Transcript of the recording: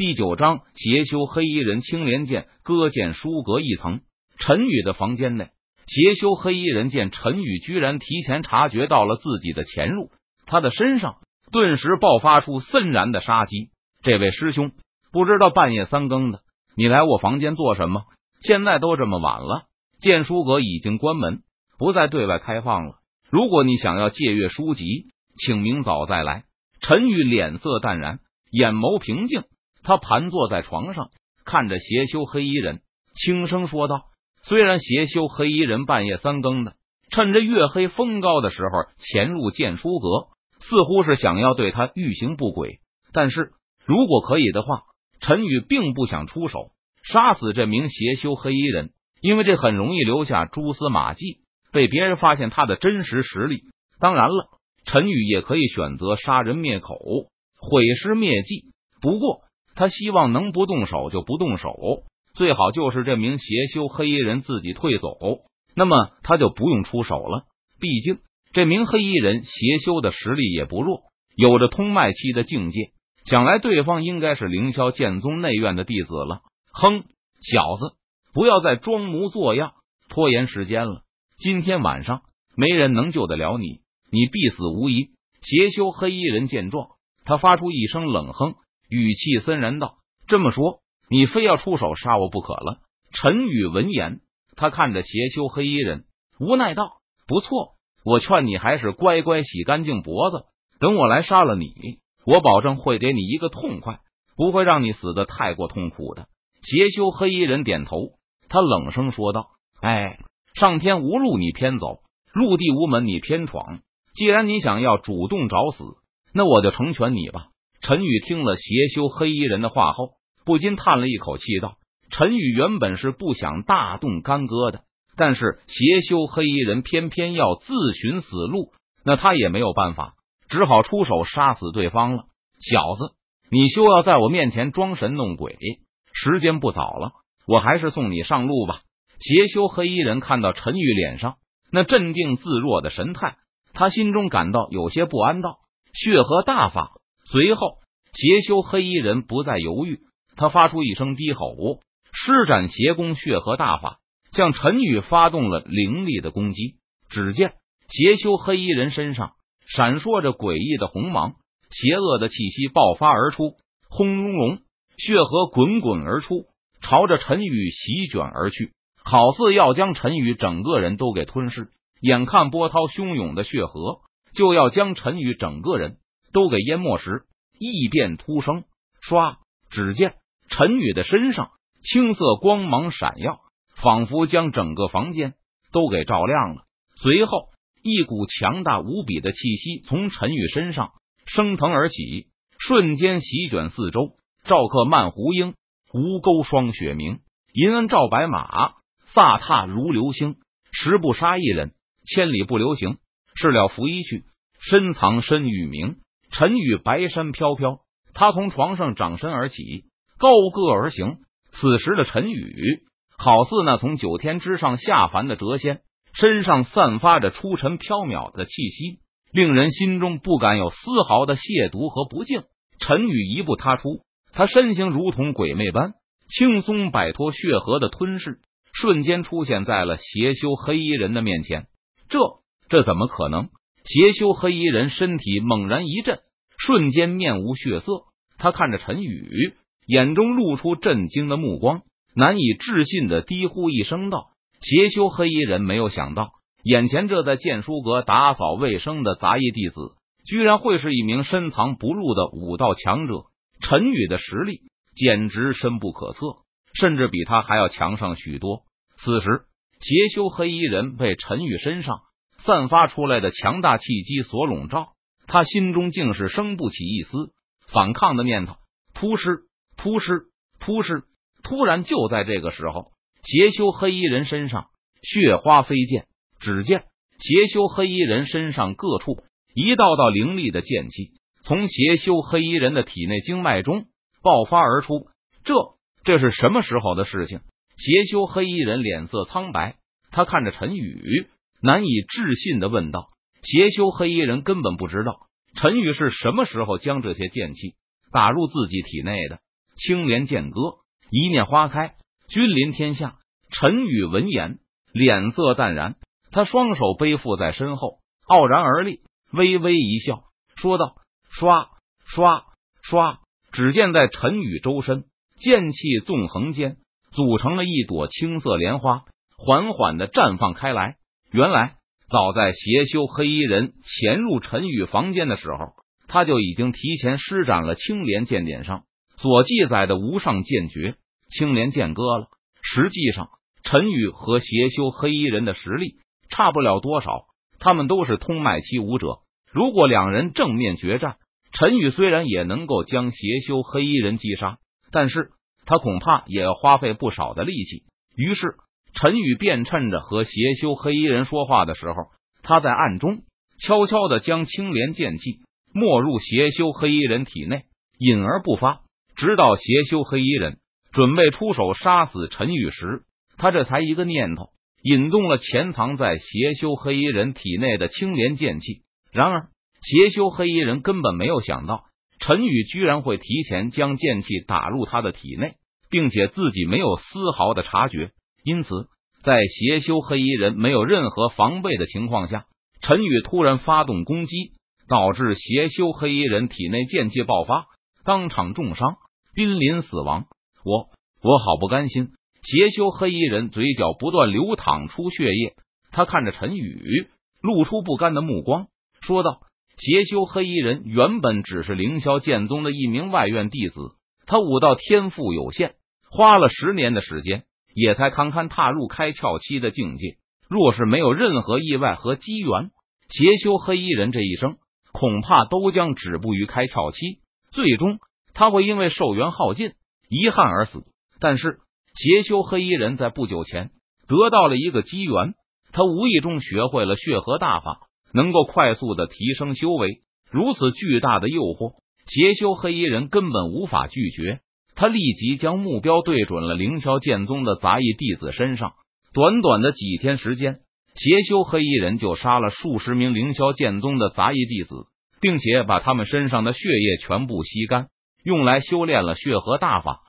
第九章邪修黑衣人青莲剑割剑书阁一层，陈宇的房间内，邪修黑衣人见陈宇居然提前察觉到了自己的潜入，他的身上顿时爆发出森然的杀机。这位师兄，不知道半夜三更的，你来我房间做什么？现在都这么晚了，剑书阁已经关门，不再对外开放了。如果你想要借阅书籍，请明早再来。陈宇脸色淡然，眼眸平静。他盘坐在床上，看着邪修黑衣人，轻声说道：“虽然邪修黑衣人半夜三更的，趁着月黑风高的时候潜入剑书阁，似乎是想要对他欲行不轨，但是如果可以的话，陈宇并不想出手杀死这名邪修黑衣人，因为这很容易留下蛛丝马迹，被别人发现他的真实实力。当然了，陈宇也可以选择杀人灭口，毁尸灭迹。不过。”他希望能不动手就不动手，最好就是这名邪修黑衣人自己退走，那么他就不用出手了。毕竟这名黑衣人邪修的实力也不弱，有着通脉期的境界，想来对方应该是凌霄剑宗内院的弟子了。哼，小子，不要再装模作样，拖延时间了。今天晚上没人能救得了你，你必死无疑。邪修黑衣人见状，他发出一声冷哼。语气森然道：“这么说，你非要出手杀我不可了？”陈宇闻言，他看着邪修黑衣人，无奈道：“不错，我劝你还是乖乖洗干净脖子，等我来杀了你，我保证会给你一个痛快，不会让你死的太过痛苦的。”邪修黑衣人点头，他冷声说道：“哎，上天无路你偏走，入地无门你偏闯。既然你想要主动找死，那我就成全你吧。”陈宇听了邪修黑衣人的话后，不禁叹了一口气，道：“陈宇原本是不想大动干戈的，但是邪修黑衣人偏偏要自寻死路，那他也没有办法，只好出手杀死对方了。小子，你休要在我面前装神弄鬼，时间不早了，我还是送你上路吧。”邪修黑衣人看到陈宇脸上那镇定自若的神态，他心中感到有些不安，道：“血河大法。”随后，邪修黑衣人不再犹豫，他发出一声低吼，施展邪功血河大法，向陈宇发动了凌厉的攻击。只见邪修黑衣人身上闪烁着诡异的红芒，邪恶的气息爆发而出，轰隆隆，血河滚滚而出，朝着陈宇席卷而去，好似要将陈宇整个人都给吞噬。眼看波涛汹涌的血河就要将陈宇整个人。都给淹没时，异变突生，唰！只见陈宇的身上青色光芒闪耀，仿佛将整个房间都给照亮了。随后，一股强大无比的气息从陈宇身上升腾而起，瞬间席卷四周。赵克曼胡英、吴钩双雪明、银恩赵白马，飒沓如流星。十步杀一人，千里不留行。事了拂衣去，深藏身与名。陈宇白衫飘飘，他从床上长身而起，高歌而行。此时的陈宇，好似那从九天之上下凡的谪仙，身上散发着出尘飘渺的气息，令人心中不敢有丝毫的亵渎和不敬。陈宇一步踏出，他身形如同鬼魅般轻松摆脱血河的吞噬，瞬间出现在了邪修黑衣人的面前。这这怎么可能？邪修黑衣人身体猛然一震，瞬间面无血色。他看着陈宇，眼中露出震惊的目光，难以置信的低呼一声道：“邪修黑衣人！”没有想到，眼前这在剑书阁打扫卫生的杂役弟子，居然会是一名深藏不露的武道强者。陈宇的实力简直深不可测，甚至比他还要强上许多。此时，邪修黑衣人被陈宇身上。散发出来的强大气机所笼罩，他心中竟是生不起一丝反抗的念头。突施，突施，突施！突然，就在这个时候，邪修黑衣人身上血花飞溅。只见邪修黑衣人身上各处一道道凌厉的剑气从邪修黑衣人的体内经脉中爆发而出。这这是什么时候的事情？邪修黑衣人脸色苍白，他看着陈宇。难以置信的问道：“邪修黑衣人根本不知道陈宇是什么时候将这些剑气打入自己体内的。青莲剑歌，一念花开，君临天下。陈宇闻言，脸色淡然，他双手背负在身后，傲然而立，微微一笑，说道：“刷刷刷！”只见在陈宇周身剑气纵横间，组成了一朵青色莲花，缓缓的绽放开来。原来，早在邪修黑衣人潜入陈宇房间的时候，他就已经提前施展了青莲剑典上所记载的无上剑诀——青莲剑歌了。实际上，陈宇和邪修黑衣人的实力差不了多少，他们都是通脉期武者。如果两人正面决战，陈宇虽然也能够将邪修黑衣人击杀，但是他恐怕也要花费不少的力气。于是，陈宇便趁着和邪修黑衣人说话的时候，他在暗中悄悄的将青莲剑气没入邪修黑衣人体内，隐而不发，直到邪修黑衣人准备出手杀死陈宇时。他这才一个念头，引动了潜藏在邪修黑衣人体内的青莲剑气。然而，邪修黑衣人根本没有想到陈宇居然会提前将剑气打入他的体内，并且自己没有丝毫的察觉。因此，在邪修黑衣人没有任何防备的情况下，陈宇突然发动攻击，导致邪修黑衣人体内剑气爆发，当场重伤，濒临死亡。我我好不甘心。邪修黑衣人嘴角不断流淌出血液，他看着陈宇，露出不甘的目光，说道：“邪修黑衣人原本只是凌霄剑宗的一名外院弟子，他武道天赋有限，花了十年的时间，也才堪堪踏入开窍期的境界。若是没有任何意外和机缘，邪修黑衣人这一生恐怕都将止步于开窍期，最终他会因为寿元耗尽，遗憾而死。但是。”邪修黑衣人在不久前得到了一个机缘，他无意中学会了血河大法，能够快速的提升修为。如此巨大的诱惑，邪修黑衣人根本无法拒绝。他立即将目标对准了凌霄剑宗的杂役弟子身上。短短的几天时间，邪修黑衣人就杀了数十名凌霄剑宗的杂役弟子，并且把他们身上的血液全部吸干，用来修炼了血河大法。